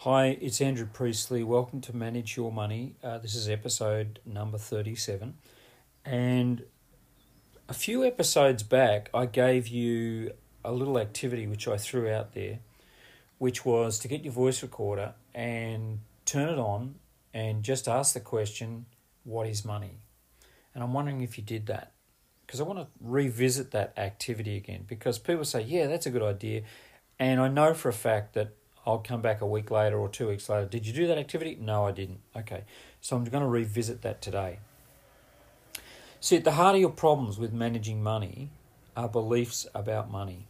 Hi, it's Andrew Priestley. Welcome to Manage Your Money. Uh, this is episode number 37. And a few episodes back, I gave you a little activity which I threw out there, which was to get your voice recorder and turn it on and just ask the question, What is money? And I'm wondering if you did that because I want to revisit that activity again because people say, Yeah, that's a good idea. And I know for a fact that I'll come back a week later or two weeks later. Did you do that activity? No, I didn't. Okay, so I'm going to revisit that today. See, at the heart of your problems with managing money are beliefs about money.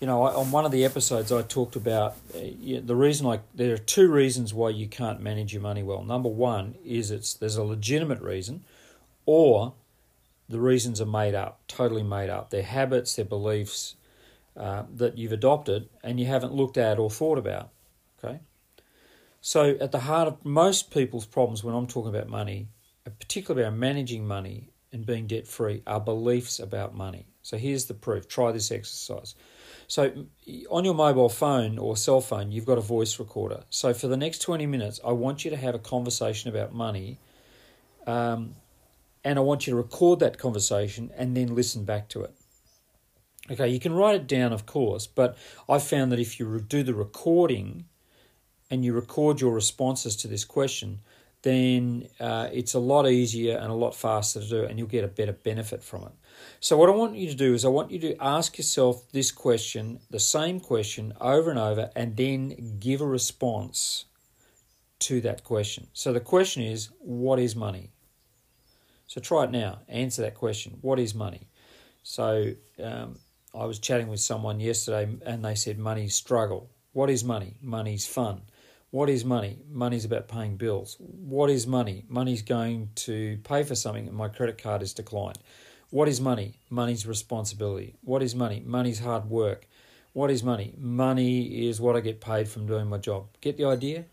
You know, on one of the episodes, I talked about uh, the reason. Like, there are two reasons why you can't manage your money well. Number one is it's there's a legitimate reason, or the reasons are made up, totally made up. They're habits, they're beliefs, uh, that you've adopted and you haven't looked at or thought about. Okay? So, at the heart of most people's problems when I'm talking about money, particularly about managing money and being debt free, are beliefs about money. So, here's the proof. Try this exercise. So, on your mobile phone or cell phone, you've got a voice recorder. So, for the next 20 minutes, I want you to have a conversation about money. Um, and I want you to record that conversation and then listen back to it. Okay, you can write it down, of course, but I found that if you do the recording and you record your responses to this question, then uh, it's a lot easier and a lot faster to do, and you'll get a better benefit from it. So, what I want you to do is, I want you to ask yourself this question, the same question, over and over, and then give a response to that question. So, the question is, What is money? So, try it now. Answer that question. What is money? So, um, I was chatting with someone yesterday and they said money's struggle. What is money? Money's fun. What is money? Money's about paying bills. What is money? Money's going to pay for something and my credit card is declined. What is money? Money's responsibility. What is money? Money's hard work. What is money? Money is what I get paid from doing my job. Get the idea?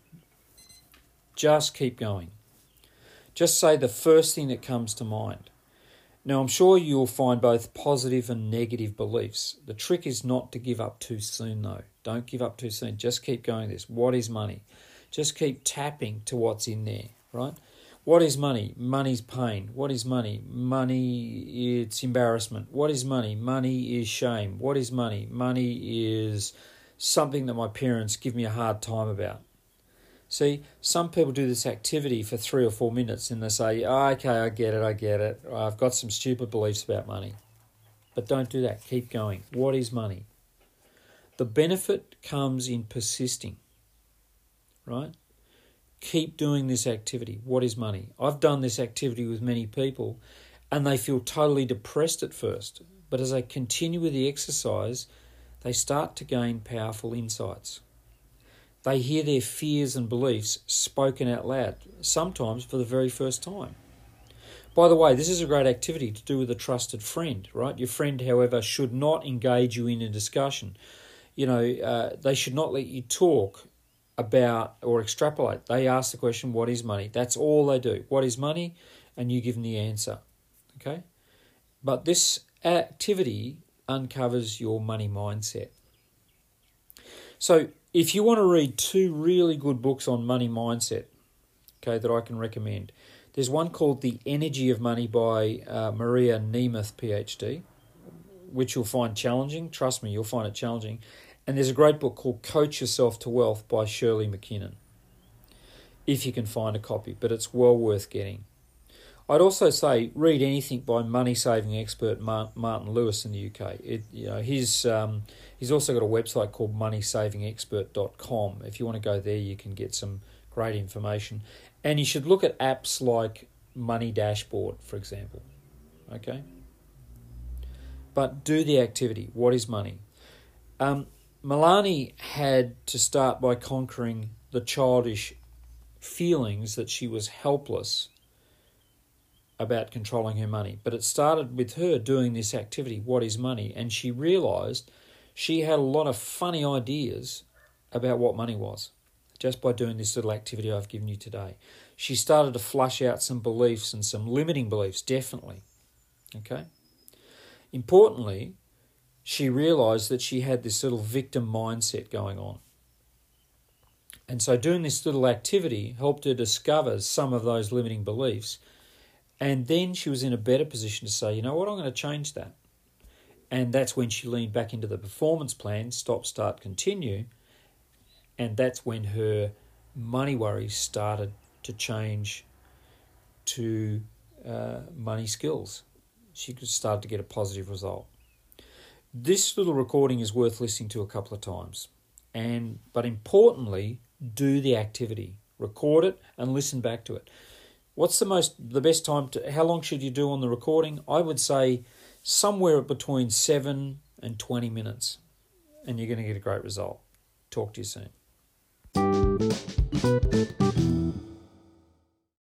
Just keep going. Just say the first thing that comes to mind. Now, I'm sure you'll find both positive and negative beliefs. The trick is not to give up too soon, though. Don't give up too soon. Just keep going this. What is money? Just keep tapping to what's in there, right? What is money? Money's pain. What is money? Money, it's embarrassment. What is money? Money is shame. What is money? Money is something that my parents give me a hard time about. See, some people do this activity for three or four minutes and they say, oh, okay, I get it, I get it. I've got some stupid beliefs about money. But don't do that. Keep going. What is money? The benefit comes in persisting, right? Keep doing this activity. What is money? I've done this activity with many people and they feel totally depressed at first. But as they continue with the exercise, they start to gain powerful insights. They hear their fears and beliefs spoken out loud, sometimes for the very first time. By the way, this is a great activity to do with a trusted friend, right? Your friend, however, should not engage you in a discussion. You know, uh, they should not let you talk about or extrapolate. They ask the question, What is money? That's all they do. What is money? And you give them the answer. Okay? But this activity uncovers your money mindset. So if you want to read two really good books on money mindset, okay, that I can recommend, there's one called The Energy of Money by uh, Maria Nemeth, PhD, which you'll find challenging. Trust me, you'll find it challenging. And there's a great book called Coach Yourself to Wealth by Shirley McKinnon, if you can find a copy, but it's well worth getting. I'd also say read anything by money saving expert Martin Lewis in the UK. It, you know, he's um, he's also got a website called moneysavingexpert.com. If you want to go there, you can get some great information. And you should look at apps like Money Dashboard, for example. Okay. But do the activity. What is money? Um, Milani had to start by conquering the childish feelings that she was helpless about controlling her money. But it started with her doing this activity, What is Money? And she realized she had a lot of funny ideas about what money was just by doing this little activity I've given you today. She started to flush out some beliefs and some limiting beliefs, definitely. Okay? Importantly, she realized that she had this little victim mindset going on. And so, doing this little activity helped her discover some of those limiting beliefs. And then she was in a better position to say, you know what, I'm going to change that. And that's when she leaned back into the performance plan stop, start, continue. And that's when her money worries started to change to uh, money skills. She started to get a positive result. This little recording is worth listening to a couple of times. And but importantly, do the activity. Record it and listen back to it. What's the most the best time to how long should you do on the recording? I would say somewhere between 7 and 20 minutes and you're going to get a great result. Talk to you soon.